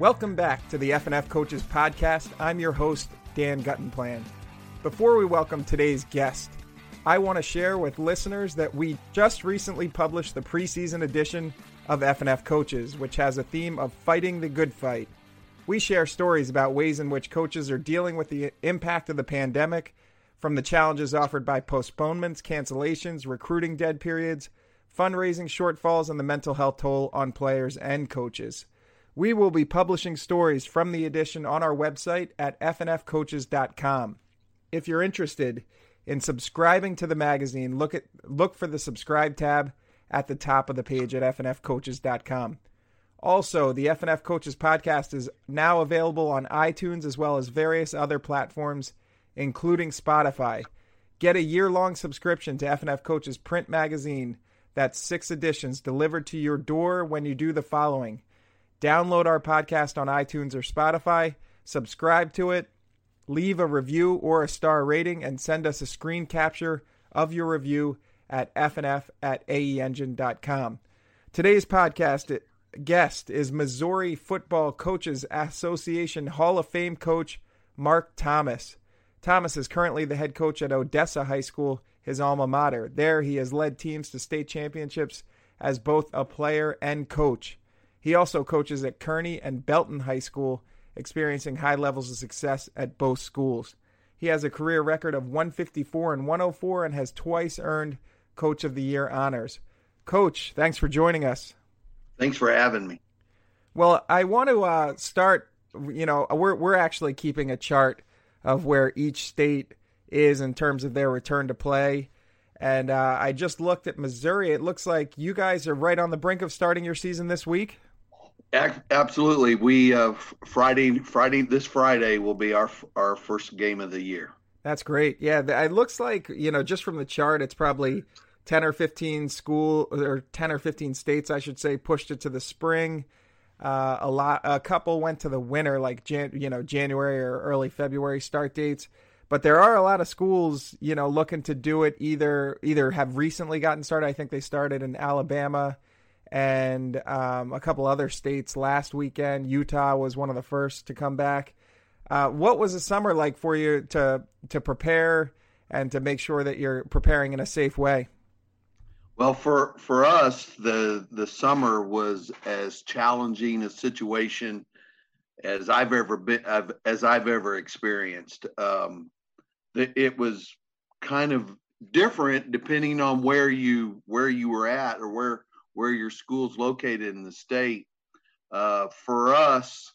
Welcome back to the FNF Coaches Podcast. I'm your host, Dan Guttenplan. Before we welcome today's guest, I want to share with listeners that we just recently published the preseason edition of FNF Coaches, which has a theme of fighting the good fight. We share stories about ways in which coaches are dealing with the impact of the pandemic, from the challenges offered by postponements, cancellations, recruiting dead periods, fundraising shortfalls, and the mental health toll on players and coaches. We will be publishing stories from the edition on our website at fnfcoaches.com. If you're interested in subscribing to the magazine, look at look for the subscribe tab at the top of the page at fnfcoaches.com. Also, the FNF Coaches podcast is now available on iTunes as well as various other platforms, including Spotify. Get a year long subscription to FNF Coaches print magazine. That's six editions delivered to your door when you do the following Download our podcast on iTunes or Spotify, subscribe to it, leave a review or a star rating, and send us a screen capture of your review at fnf at aeengine.com. Today's podcast guest is Missouri Football Coaches Association Hall of Fame coach Mark Thomas. Thomas is currently the head coach at Odessa High School, his alma mater. There, he has led teams to state championships as both a player and coach. He also coaches at Kearney and Belton High School, experiencing high levels of success at both schools. He has a career record of 154 and 104 and has twice earned Coach of the Year honors. Coach, thanks for joining us. Thanks for having me. Well, I want to uh, start. You know, we're we're actually keeping a chart of where each state is in terms of their return to play. And uh, I just looked at Missouri. It looks like you guys are right on the brink of starting your season this week. Absolutely. We uh, Friday Friday this Friday will be our our first game of the year. That's great. Yeah, it looks like you know just from the chart, it's probably ten or fifteen school or ten or fifteen states, I should say, pushed it to the spring. Uh, a lot, a couple went to the winter, like Jan, you know January or early February start dates. But there are a lot of schools, you know, looking to do it. Either either have recently gotten started. I think they started in Alabama and um, a couple other states last weekend. Utah was one of the first to come back. Uh, what was the summer like for you to to prepare and to make sure that you're preparing in a safe way? Well, for for us, the the summer was as challenging a situation as I've ever been as I've ever experienced. Um, it was kind of different depending on where you where you were at or where where your school's located in the state. Uh, for us,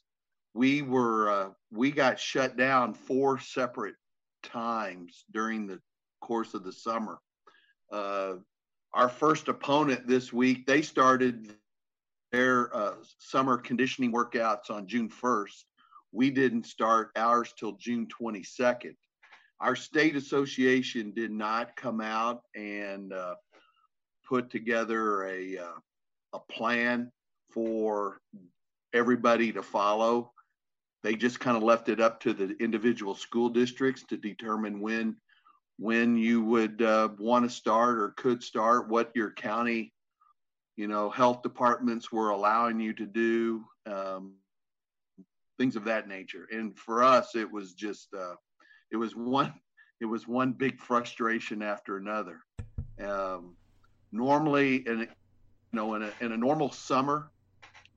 we were uh, we got shut down four separate times during the course of the summer. Uh, our first opponent this week, they started their uh, summer conditioning workouts on June 1st. We didn't start ours till June 22nd. Our state association did not come out and uh, put together a uh, a plan for everybody to follow. They just kind of left it up to the individual school districts to determine when when you would uh, want to start or could start, what your county, you know, health departments were allowing you to do, um, things of that nature. And for us, it was just uh, it was one it was one big frustration after another. Um, normally, in you know, in a, in a normal summer,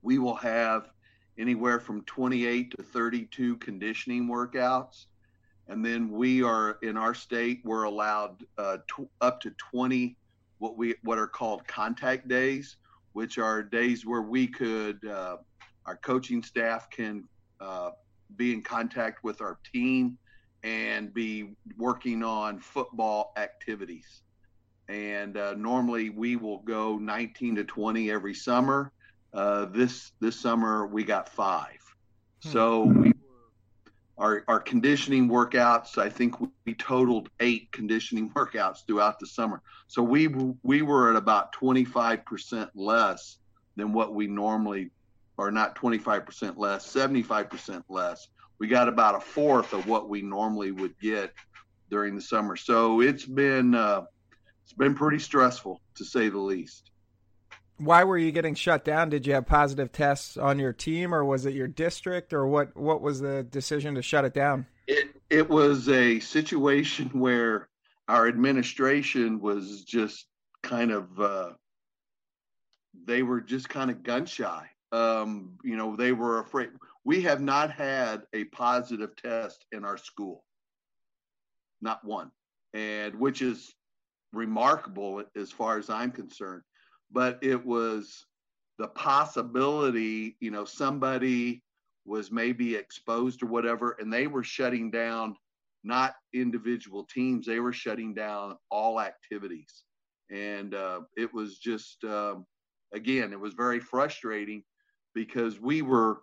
we will have anywhere from 28 to 32 conditioning workouts. And then we are in our state, we're allowed uh, tw- up to 20 what we what are called contact days, which are days where we could uh, our coaching staff can uh, be in contact with our team and be working on football activities and uh, normally we will go 19 to 20 every summer. Uh, this this summer we got five, hmm. so we our our conditioning workouts. I think we totaled eight conditioning workouts throughout the summer. So we we were at about 25 percent less than what we normally, or not 25 percent less, 75 percent less. We got about a fourth of what we normally would get during the summer. So it's been uh, it's been pretty stressful to say the least. why were you getting shut down? Did you have positive tests on your team, or was it your district, or what? What was the decision to shut it down? It it was a situation where our administration was just kind of uh, they were just kind of gun shy. Um, you know, they were afraid. We have not had a positive test in our school, not one, and which is remarkable as far as I'm concerned. But it was the possibility, you know, somebody was maybe exposed or whatever, and they were shutting down not individual teams, they were shutting down all activities. And uh, it was just, um, again, it was very frustrating because we were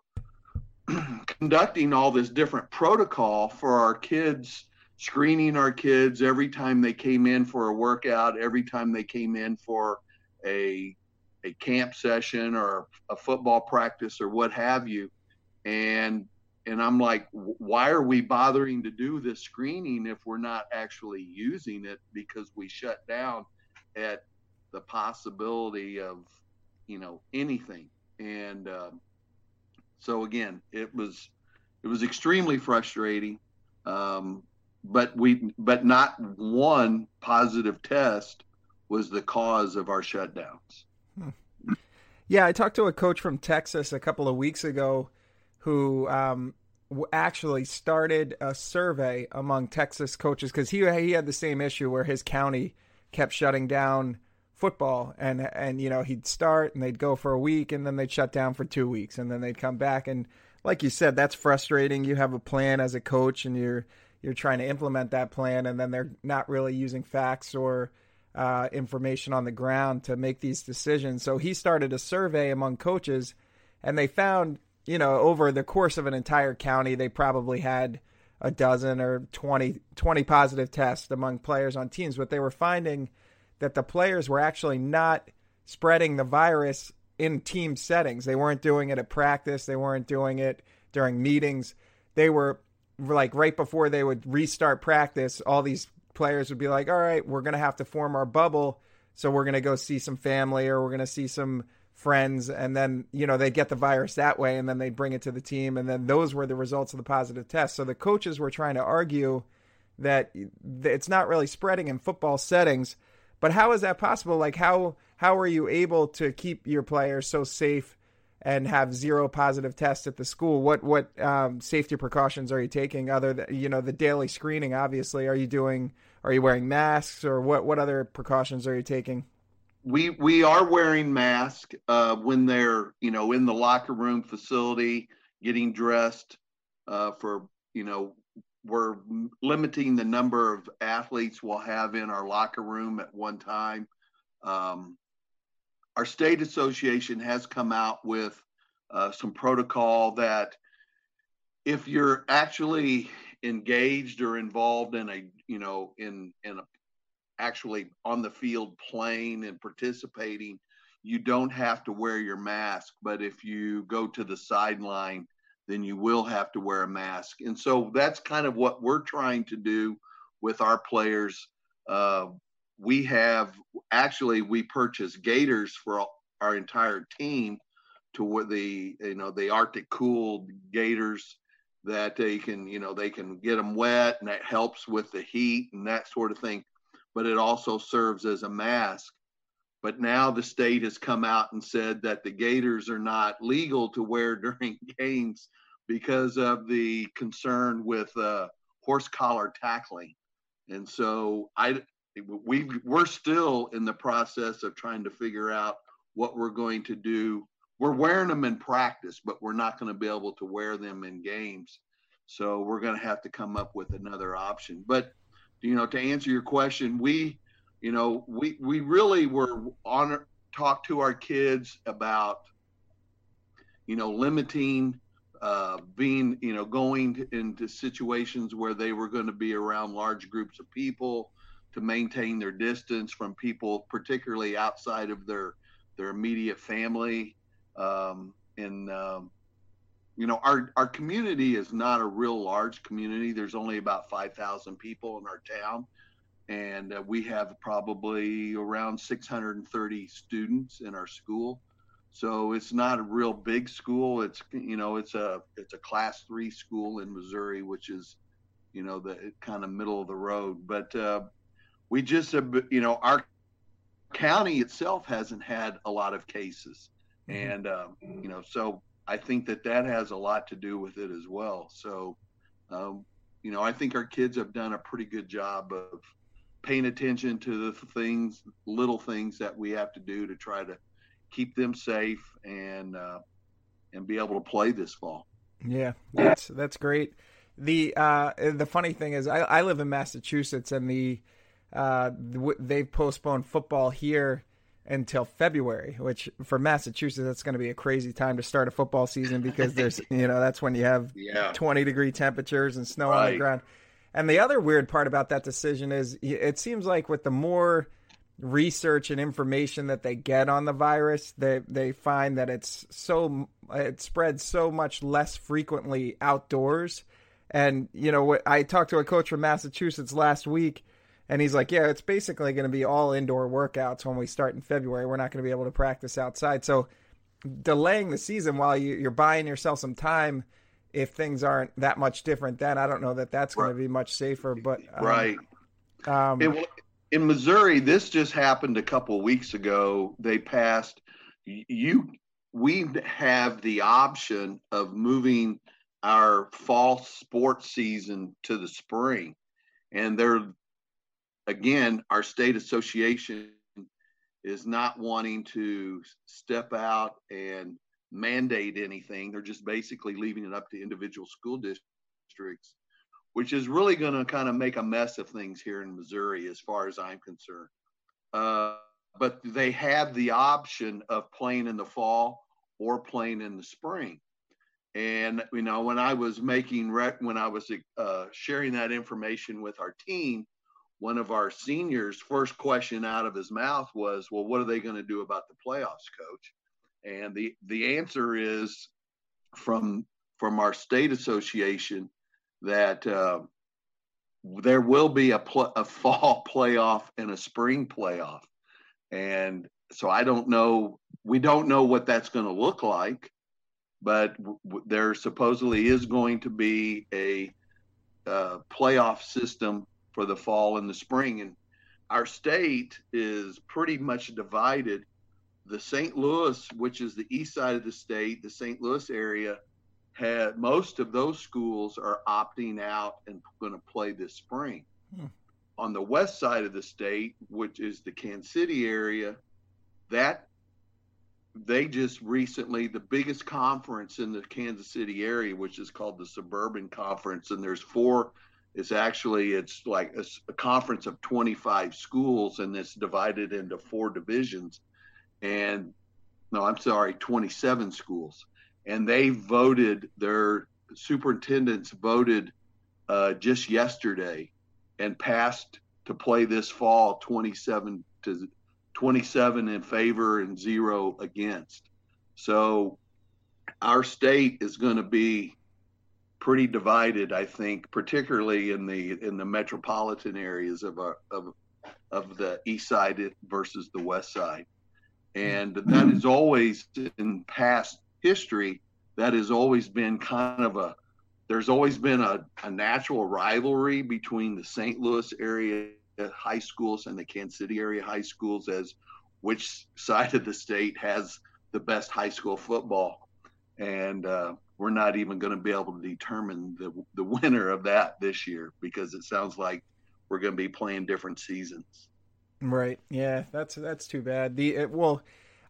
conducting all this different protocol for our kids screening our kids every time they came in for a workout, every time they came in for a a camp session or a football practice or what have you. And and I'm like, why are we bothering to do this screening if we're not actually using it because we shut down at the possibility of, you know, anything. And um, so again, it was it was extremely frustrating. Um, but we but not one positive test was the cause of our shutdowns. Hmm. Yeah, I talked to a coach from Texas a couple of weeks ago who um, actually started a survey among Texas coaches because he he had the same issue where his county kept shutting down football and and you know he'd start and they'd go for a week and then they'd shut down for two weeks and then they'd come back and like you said that's frustrating you have a plan as a coach and you're you're trying to implement that plan and then they're not really using facts or uh, information on the ground to make these decisions. So he started a survey among coaches and they found, you know, over the course of an entire county, they probably had a dozen or 20, 20 positive tests among players on teams, but they were finding that the players were actually not spreading the virus in team settings. They weren't doing it at practice, they weren't doing it during meetings. They were like right before they would restart practice, all these players would be like, "All right, we're to have to form our bubble, so we're to go see some family or we're to see some friends and then, you know, they get the virus that way and then they bring it to the team and then those were the results of the positive test." So the coaches were trying to argue that it's not really spreading in football settings, but how is that possible? Like how how are you able to keep your players so safe and have zero positive tests at the school, what what um, safety precautions are you taking? Other than you know the daily screening, obviously, are you doing? Are you wearing masks, or what what other precautions are you taking? We we are wearing masks uh, when they're you know in the locker room facility getting dressed uh, for you know we're limiting the number of athletes we'll have in our locker room at one time. Um, our state association has come out with uh, some protocol that if you're actually engaged or involved in a you know in in a actually on the field playing and participating you don't have to wear your mask. But if you go to the sideline then you will have to wear a mask. And so that's kind of what we're trying to do with our players uh, we have actually we purchased gaiters for our entire team to what the you know the arctic cooled gaiters that they can you know they can get them wet and that helps with the heat and that sort of thing. But it also serves as a mask. But now the state has come out and said that the gaiters are not legal to wear during games because of the concern with uh, horse collar tackling. And so i we we're still in the process of trying to figure out what we're going to do. We're wearing them in practice, but we're not going to be able to wear them in games. So we're going to have to come up with another option. But you know, to answer your question, we, you know, we we really were on talk to our kids about, you know, limiting uh, being, you know, going to, into situations where they were going to be around large groups of people, to maintain their distance from people, particularly outside of their their immediate family. Um, and um, you know, our our community is not a real large community. There's only about five thousand people in our town, and uh, we have probably around 630 students in our school. So it's not a real big school. It's you know it's a it's a class three school in Missouri, which is you know the kind of middle of the road. But uh, we just you know our county itself hasn't had a lot of cases, mm-hmm. and um, you know so I think that that has a lot to do with it as well. So um, you know I think our kids have done a pretty good job of paying attention to the things, little things that we have to do to try to keep them safe and uh, and be able to play this fall. Yeah, that's that's great. The uh, the funny thing is, I, I live in Massachusetts, and the uh, they've postponed football here until February, which for Massachusetts that's going to be a crazy time to start a football season because there's you know that's when you have yeah. 20 degree temperatures and snow right. on the ground. And the other weird part about that decision is it seems like with the more research and information that they get on the virus, they they find that it's so it spreads so much less frequently outdoors. And you know, I talked to a coach from Massachusetts last week, and he's like, "Yeah, it's basically going to be all indoor workouts when we start in February. We're not going to be able to practice outside." So, delaying the season while you, you're buying yourself some time if things aren't that much different then i don't know that that's going right. to be much safer but um, right um, it, in missouri this just happened a couple weeks ago they passed you we have the option of moving our fall sports season to the spring and they're again our state association is not wanting to step out and mandate anything. They're just basically leaving it up to individual school districts, which is really going to kind of make a mess of things here in Missouri, as far as I'm concerned. Uh, but they have the option of playing in the fall or playing in the spring. And you know, when I was making rec- when I was uh, sharing that information with our team, one of our seniors' first question out of his mouth was, "Well, what are they going to do about the playoffs, coach?" And the the answer is from from our state association that uh, there will be a, pl- a fall playoff and a spring playoff. And so I don't know, we don't know what that's going to look like, but w- there supposedly is going to be a uh, playoff system for the fall and the spring. And our state is pretty much divided the St. Louis, which is the east side of the state, the St. Louis area, had most of those schools are opting out and going to play this spring. Hmm. On the west side of the state, which is the Kansas City area, that they just recently the biggest conference in the Kansas City area, which is called the Suburban Conference, and there's four. It's actually it's like a, a conference of 25 schools, and it's divided into four divisions and no, I'm sorry, 27 schools, and they voted their superintendents voted uh, just yesterday and passed to play this fall 27 to 27 in favor and zero against. So our state is going to be pretty divided, I think, particularly in the in the metropolitan areas of our of of the east side versus the west side. And that has always, in past history, that has always been kind of a, there's always been a, a natural rivalry between the St. Louis area high schools and the Kansas City area high schools as which side of the state has the best high school football. And uh, we're not even going to be able to determine the, the winner of that this year because it sounds like we're going to be playing different seasons. Right. Yeah, that's that's too bad. The it, well,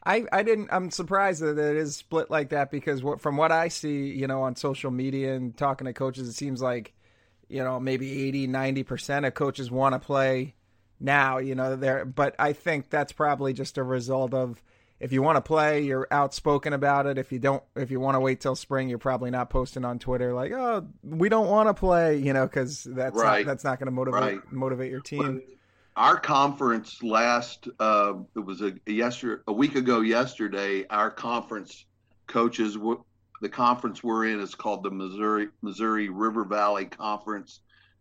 I I didn't. I'm surprised that it is split like that because what, from what I see, you know, on social media and talking to coaches, it seems like you know maybe 80 90 percent of coaches want to play now. You know, there. But I think that's probably just a result of if you want to play, you're outspoken about it. If you don't, if you want to wait till spring, you're probably not posting on Twitter like, "Oh, we don't want to play," you know, because that's right. not, that's not going to motivate right. motivate your team our conference last uh, it was a, a yesterday a week ago yesterday our conference coaches the conference we're in is called the missouri missouri river valley conference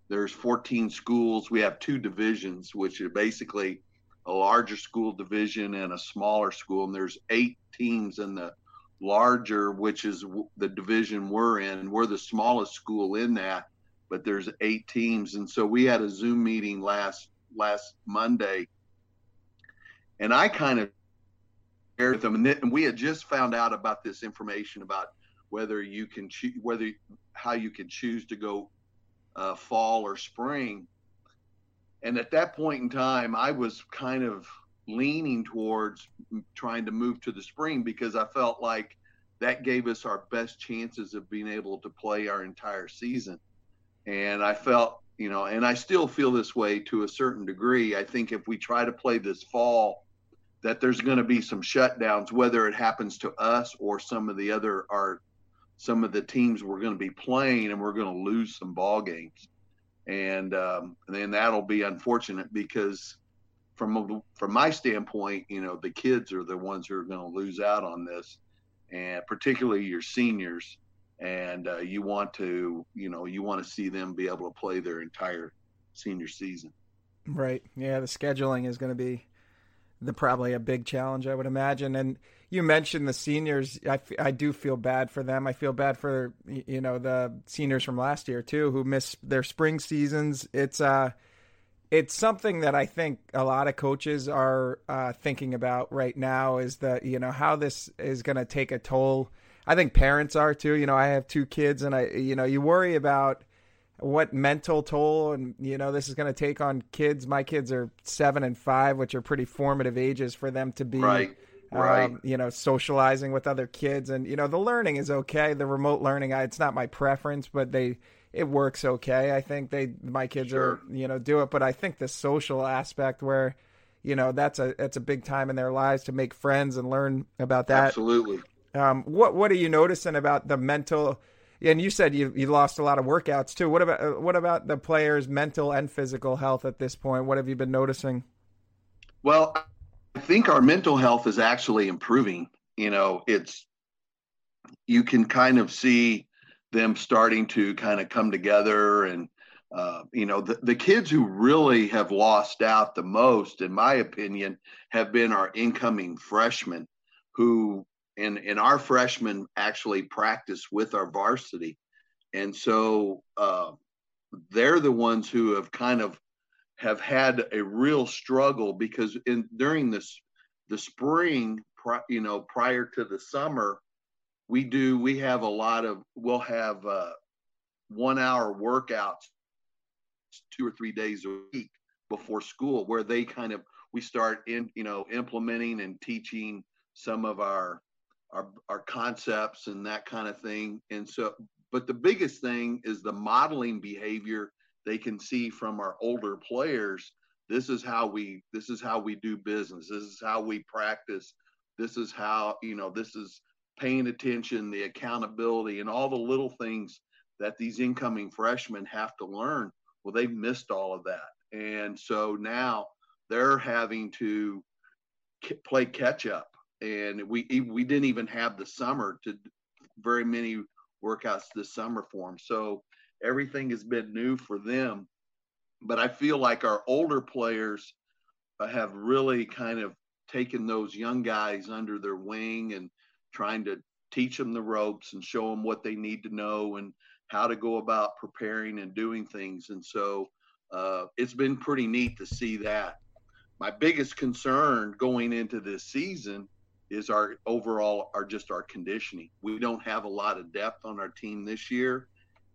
there's 14 schools. We have two divisions, which are basically a larger school division and a smaller school. And there's eight teams in the larger, which is the division we're in. We're the smallest school in that, but there's eight teams. And so we had a Zoom meeting last last Monday, and I kind of shared with them, and we had just found out about this information about whether you can choose whether how you can choose to go uh, fall or spring. And at that point in time, I was kind of leaning towards trying to move to the spring because I felt like that gave us our best chances of being able to play our entire season. And I felt, you know, and I still feel this way to a certain degree. I think if we try to play this fall, that there's going to be some shutdowns, whether it happens to us or some of the other our some of the teams we're going to be playing, and we're going to lose some ball games, and um, then that'll be unfortunate because from from my standpoint, you know, the kids are the ones who are going to lose out on this, and particularly your seniors. And uh, you want to, you know, you want to see them be able to play their entire senior season. Right. Yeah, the scheduling is going to be the probably a big challenge, I would imagine. And you mentioned the seniors. I, I do feel bad for them. I feel bad for you know the seniors from last year too, who missed their spring seasons. It's uh it's something that I think a lot of coaches are uh, thinking about right now is that you know how this is going to take a toll. I think parents are too. You know, I have two kids, and I you know you worry about what mental toll and you know this is going to take on kids. My kids are seven and five, which are pretty formative ages for them to be. Right. Right. Um, you know, socializing with other kids, and you know, the learning is okay. The remote learning, I, it's not my preference, but they it works okay. I think they my kids sure. are you know do it, but I think the social aspect where you know that's a that's a big time in their lives to make friends and learn about that. Absolutely. Um, what what are you noticing about the mental? And you said you you lost a lot of workouts too. What about uh, what about the players' mental and physical health at this point? What have you been noticing? Well, I think our mental health is actually improving. You know, it's you can kind of see them starting to kind of come together and uh, you know the, the kids who really have lost out the most in my opinion have been our incoming freshmen who and and our freshmen actually practice with our varsity and so uh, they're the ones who have kind of have had a real struggle because in during this the spring you know prior to the summer we do we have a lot of we'll have uh, one hour workouts two or three days a week before school where they kind of we start in you know implementing and teaching some of our our our concepts and that kind of thing. And so but the biggest thing is the modeling behavior they can see from our older players this is how we this is how we do business this is how we practice this is how you know this is paying attention, the accountability, and all the little things that these incoming freshmen have to learn. Well, they've missed all of that. And so now they're having to play catch up. And we we didn't even have the summer to very many workouts this summer for them. So everything has been new for them. But I feel like our older players have really kind of taken those young guys under their wing and trying to teach them the ropes and show them what they need to know and how to go about preparing and doing things. And so uh, it's been pretty neat to see that. My biggest concern going into this season is our overall, our just our conditioning. We don't have a lot of depth on our team this year.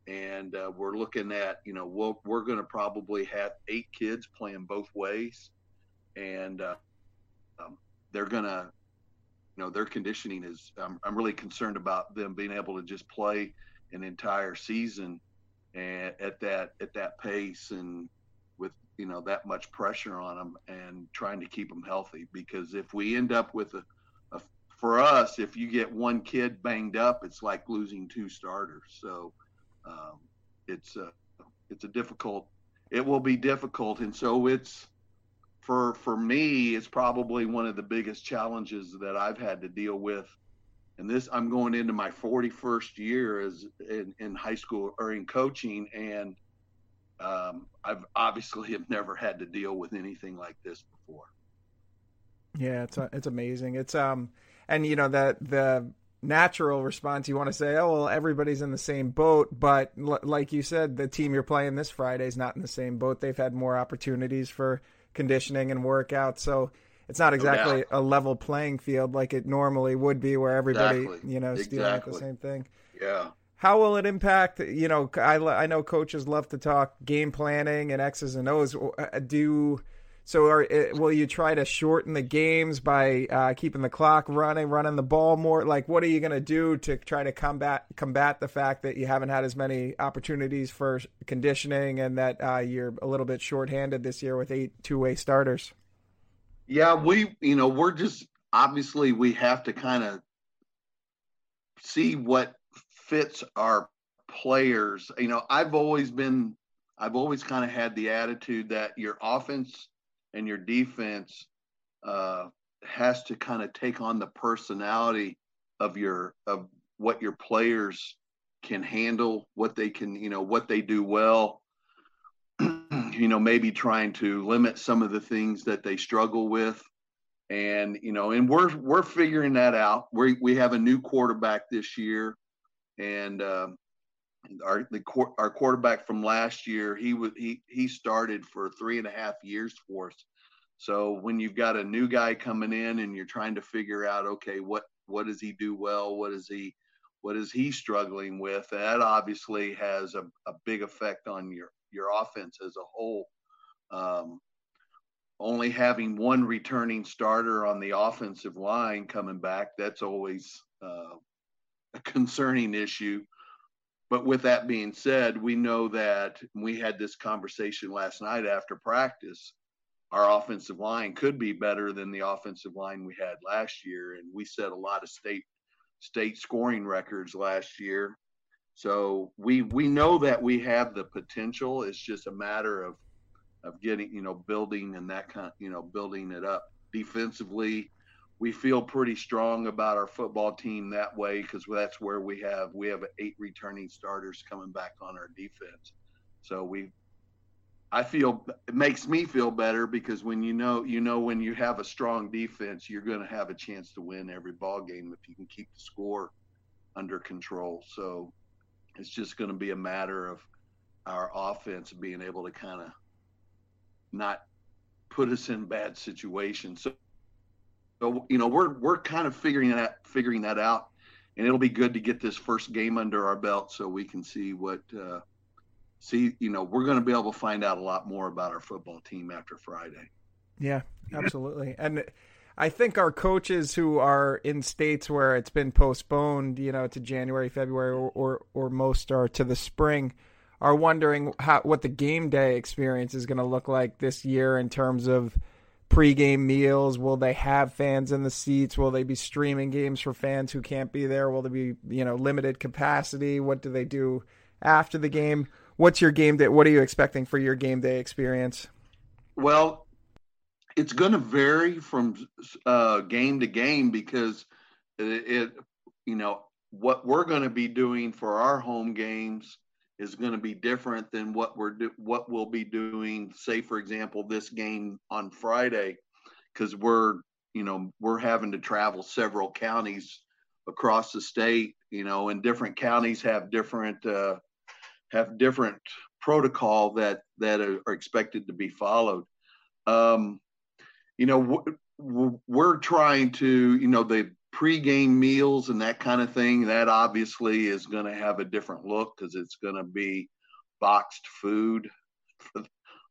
And uh, we're looking at, you know, we'll, we're going to probably have eight kids playing both ways. And uh, um, they're going to you know their conditioning is I'm, I'm really concerned about them being able to just play an entire season and at that at that pace and with you know that much pressure on them and trying to keep them healthy because if we end up with a, a for us if you get one kid banged up it's like losing two starters so um, it's a it's a difficult it will be difficult and so it's for for me it's probably one of the biggest challenges that I've had to deal with and this I'm going into my 41st year as in, in high school or in coaching and um, I've obviously have never had to deal with anything like this before. Yeah, it's it's amazing. It's um, and you know that the natural response you want to say, oh well, everybody's in the same boat, but l- like you said, the team you're playing this Friday is not in the same boat. They've had more opportunities for conditioning and workout, so it's not exactly no a level playing field like it normally would be, where everybody exactly. you know is exactly. the same thing. Yeah. How will it impact? You know, I, I know coaches love to talk game planning and X's and O's. Uh, do so? Are, uh, will you try to shorten the games by uh, keeping the clock running, running the ball more? Like, what are you going to do to try to combat combat the fact that you haven't had as many opportunities for conditioning and that uh, you're a little bit shorthanded this year with eight two way starters? Yeah, we you know we're just obviously we have to kind of see what fits our players. You know, I've always been, I've always kind of had the attitude that your offense and your defense uh, has to kind of take on the personality of your of what your players can handle, what they can, you know, what they do well. you know, maybe trying to limit some of the things that they struggle with. And you know, and we're we're figuring that out. We we have a new quarterback this year and um, our the our quarterback from last year he was he he started for three and a half years for us. So when you've got a new guy coming in and you're trying to figure out okay what what does he do well what is he what is he struggling with that obviously has a, a big effect on your your offense as a whole. Um, only having one returning starter on the offensive line coming back that's always uh, a concerning issue. But with that being said, we know that we had this conversation last night after practice. Our offensive line could be better than the offensive line we had last year, and we set a lot of state state scoring records last year. So we we know that we have the potential. It's just a matter of of getting you know building and that kind you know building it up defensively we feel pretty strong about our football team that way because that's where we have we have eight returning starters coming back on our defense. So we, I feel it makes me feel better because when you know you know when you have a strong defense, you're going to have a chance to win every ball game if you can keep the score under control. So it's just going to be a matter of our offense being able to kind of not put us in bad situations. So so you know we're we're kind of figuring that figuring that out, and it'll be good to get this first game under our belt so we can see what uh, see you know we're going to be able to find out a lot more about our football team after Friday. Yeah, absolutely, and. I think our coaches who are in states where it's been postponed, you know, to January, February, or or, or most are to the spring, are wondering how what the game day experience is going to look like this year in terms of pregame meals? Will they have fans in the seats? Will they be streaming games for fans who can't be there? Will there be you know limited capacity? What do they do after the game? What's your game day? What are you expecting for your game day experience? Well, it's going to vary from uh, game to game because it, you know, what we're going to be doing for our home games is going to be different than what we're do, what we'll be doing say for example this game on Friday cuz we're you know we're having to travel several counties across the state you know and different counties have different uh, have different protocol that that are, are expected to be followed. Um, you know we're trying to you know the pre-game meals and that kind of thing, that obviously is going to have a different look because it's going to be boxed food for,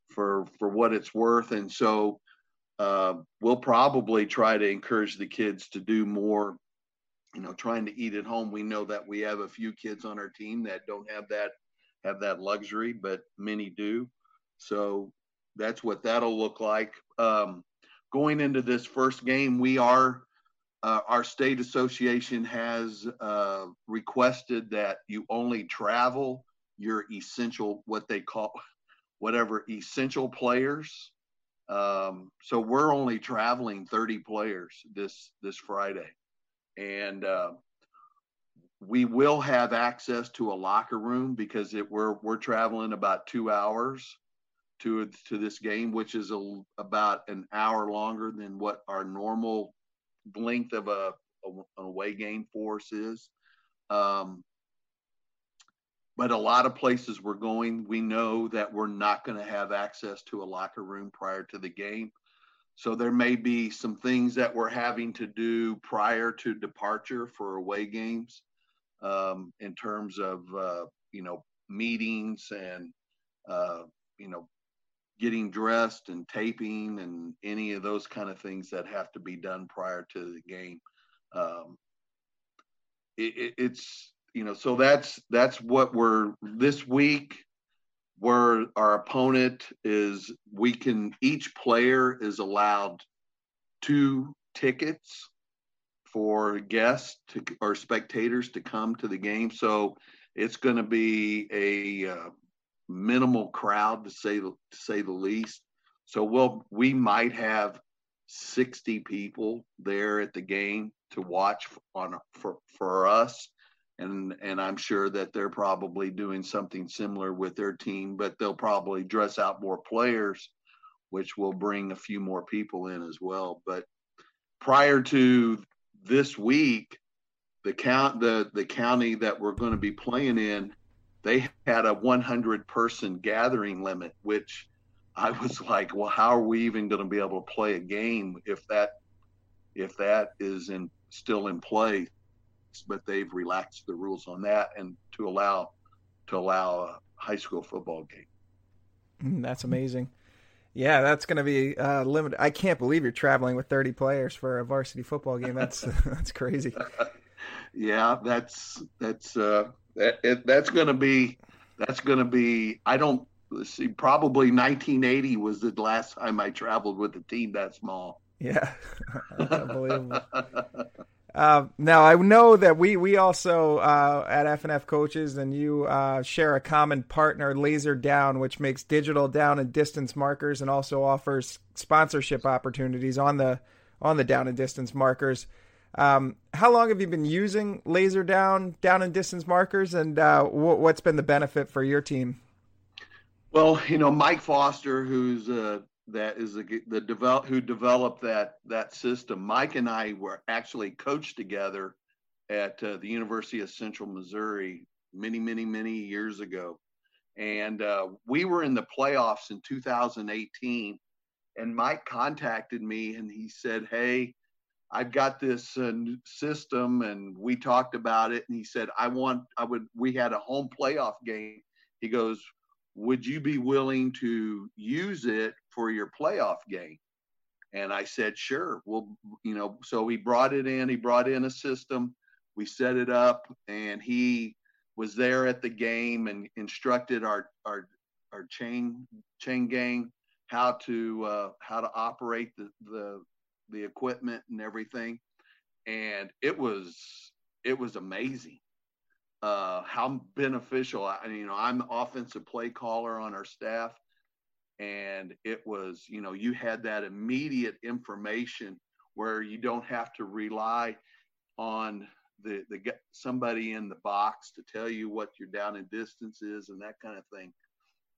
for for what it's worth, and so uh, we'll probably try to encourage the kids to do more. You know, trying to eat at home. We know that we have a few kids on our team that don't have that have that luxury, but many do. So that's what that'll look like. Um, going into this first game, we are uh, our state association has uh, requested that you only travel your essential, what they call, whatever essential players. Um, so we're only traveling 30 players this this Friday, and uh, we will have access to a locker room because it, we're we're traveling about two hours to to this game, which is a, about an hour longer than what our normal length of a, a an away game force is. Um, but a lot of places we're going, we know that we're not going to have access to a locker room prior to the game. So there may be some things that we're having to do prior to departure for away games um, in terms of, uh, you know, meetings and, uh, you know, getting dressed and taping and any of those kind of things that have to be done prior to the game. Um, it, it, it's you know so that's that's what we're this week where our opponent is we can each player is allowed two tickets for guests to, or spectators to come to the game so it's going to be a uh, minimal crowd to say to say the least so we'll we might have 60 people there at the game to watch on for for us and and I'm sure that they're probably doing something similar with their team, but they'll probably dress out more players, which will bring a few more people in as well. But prior to this week, the count the the county that we're going to be playing in, they had a 100 person gathering limit, which I was like, well, how are we even going to be able to play a game if that if that is in still in play? but they've relaxed the rules on that and to allow to allow a high school football game. Mm, that's amazing. Yeah, that's going to be uh, limited. I can't believe you're traveling with 30 players for a varsity football game. That's that's crazy. yeah, that's that's uh, that, it, that's going to be that's going to be. I don't see. Probably 1980 was the last time I traveled with a team that small. Yeah, unbelievable. Uh, now I know that we we also uh, at FNF coaches and you uh, share a common partner, Laser Down, which makes digital down and distance markers and also offers sponsorship opportunities on the on the down and distance markers. Um, how long have you been using Laser Down down and distance markers, and uh, what's been the benefit for your team? Well, you know, Mike Foster, who's a that is the, the develop who developed that that system. Mike and I were actually coached together at uh, the University of Central Missouri many, many, many years ago, and uh, we were in the playoffs in 2018. And Mike contacted me and he said, "Hey, I've got this uh, system, and we talked about it. And he said, I want, I would. We had a home playoff game. He goes, would you be willing to use it for your playoff game? And I said, sure. Well, you know, so he brought it in, he brought in a system, we set it up, and he was there at the game and instructed our our our chain chain gang how to uh, how to operate the, the the equipment and everything. And it was it was amazing uh, how beneficial. I, you know, I'm offensive play caller on our staff, and it was, you know, you had that immediate information where you don't have to rely on the the somebody in the box to tell you what your down and distance is and that kind of thing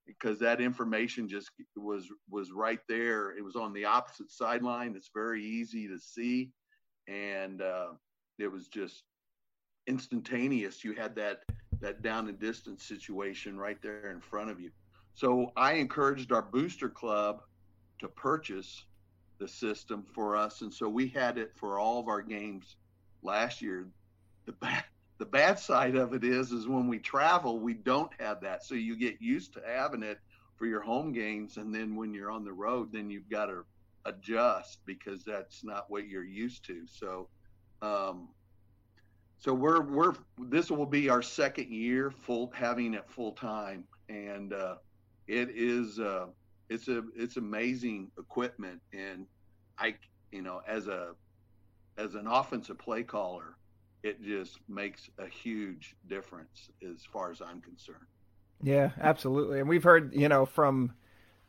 because that information just was was right there it was on the opposite sideline it's very easy to see and uh, it was just instantaneous. You had that that down and distance situation right there in front of you. So I encouraged our booster club to purchase the system for us, and so we had it for all of our games last year. The bad the bad side of it is is when we travel, we don't have that. So you get used to having it for your home games, and then when you're on the road, then you've got to adjust because that's not what you're used to. So um, so we're we're this will be our second year full having it full time and uh, it is uh, it's a it's amazing equipment and i you know as a as an offensive play caller it just makes a huge difference as far as i'm concerned yeah absolutely and we've heard you know from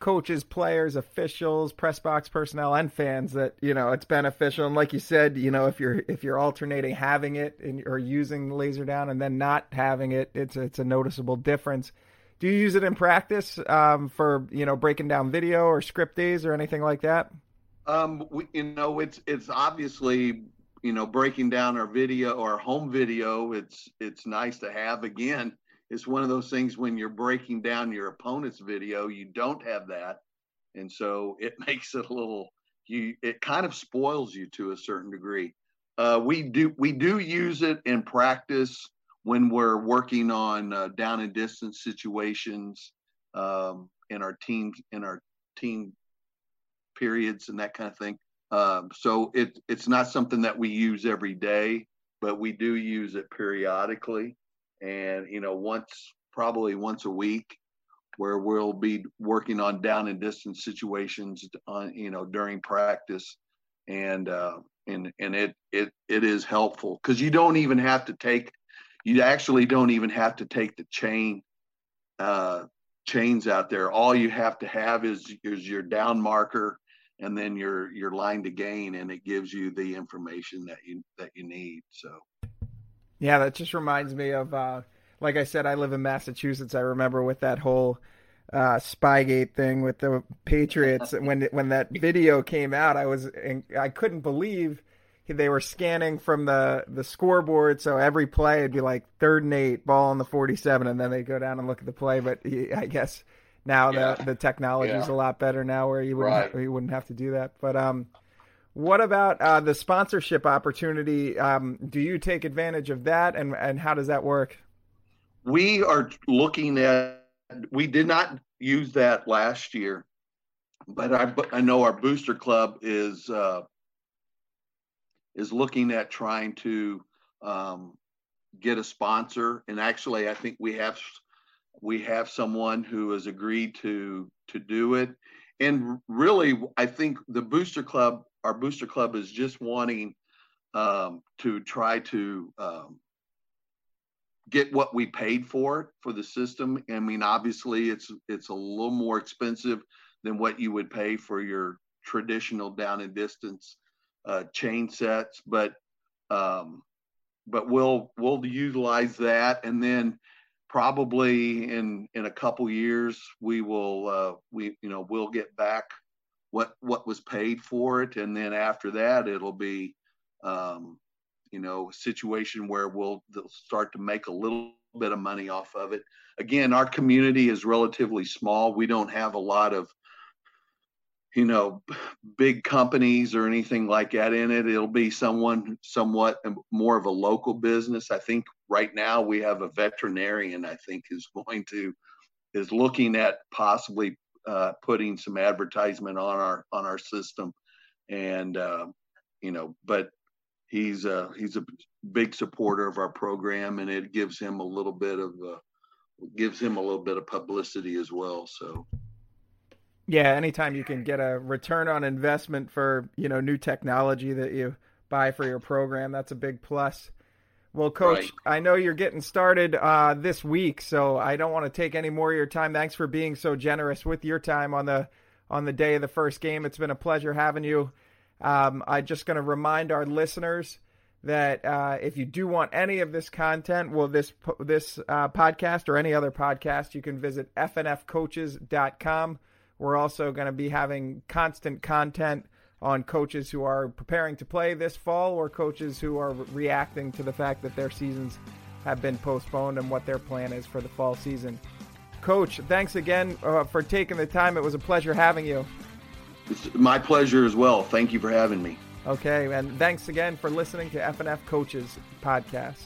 coaches, players, officials, press box personnel, and fans that you know it's beneficial. And like you said, you know if you're if you're alternating having it and, or using laser down and then not having it, it's it's a noticeable difference. Do you use it in practice um, for you know breaking down video or script days or anything like that? Um, we, you know, it's it's obviously you know breaking down our video or home video. It's it's nice to have again it's one of those things when you're breaking down your opponent's video, you don't have that. And so it makes it a little you it kind of spoils you to a certain degree. Uh, we do we do use it in practice when we're working on uh, down and distance situations um, in our teams in our team periods and that kind of thing. Um, so it it's not something that we use every day, but we do use it periodically. And you know once probably once a week where we'll be working on down and distance situations on you know during practice. And uh and and it it it is helpful because you don't even have to take you actually don't even have to take the chain uh chains out there. All you have to have is is your down marker and then your your line to gain and it gives you the information that you that you need so yeah, that just reminds me of, uh, like I said, I live in Massachusetts. I remember with that whole uh, Spygate thing with the Patriots when when that video came out, I was I couldn't believe they were scanning from the the scoreboard. So every play would be like third and eight, ball on the forty seven, and then they go down and look at the play. But I guess now yeah. the the technology is yeah. a lot better now, where you wouldn't right. you wouldn't have to do that. But um, what about uh, the sponsorship opportunity? Um, do you take advantage of that, and and how does that work? We are looking at. We did not use that last year, but I I know our booster club is uh, is looking at trying to um, get a sponsor, and actually, I think we have we have someone who has agreed to to do it. And really, I think the booster club our booster club is just wanting um, to try to um, get what we paid for for the system. I mean, obviously, it's it's a little more expensive than what you would pay for your traditional down and distance uh, chain sets, but um, but we'll we'll utilize that, and then probably in in a couple years we will uh, we you know we'll get back what what was paid for it, and then after that, it'll be, um, you know, a situation where we'll start to make a little bit of money off of it. Again, our community is relatively small. We don't have a lot of you know big companies or anything like that in it it'll be someone somewhat more of a local business i think right now we have a veterinarian i think is going to is looking at possibly uh, putting some advertisement on our on our system, and uh, you know, but he's a he's a big supporter of our program, and it gives him a little bit of uh, gives him a little bit of publicity as well. So. Yeah, anytime you can get a return on investment for you know new technology that you buy for your program, that's a big plus. Well, Coach, right. I know you're getting started uh, this week, so I don't want to take any more of your time. Thanks for being so generous with your time on the on the day of the first game. It's been a pleasure having you. Um, I'm just going to remind our listeners that uh, if you do want any of this content, well, this this uh, podcast or any other podcast, you can visit fnfcoaches.com. We're also going to be having constant content on coaches who are preparing to play this fall or coaches who are reacting to the fact that their seasons have been postponed and what their plan is for the fall season. Coach, thanks again uh, for taking the time. It was a pleasure having you. It's my pleasure as well. Thank you for having me. Okay, and thanks again for listening to FNF Coaches podcast.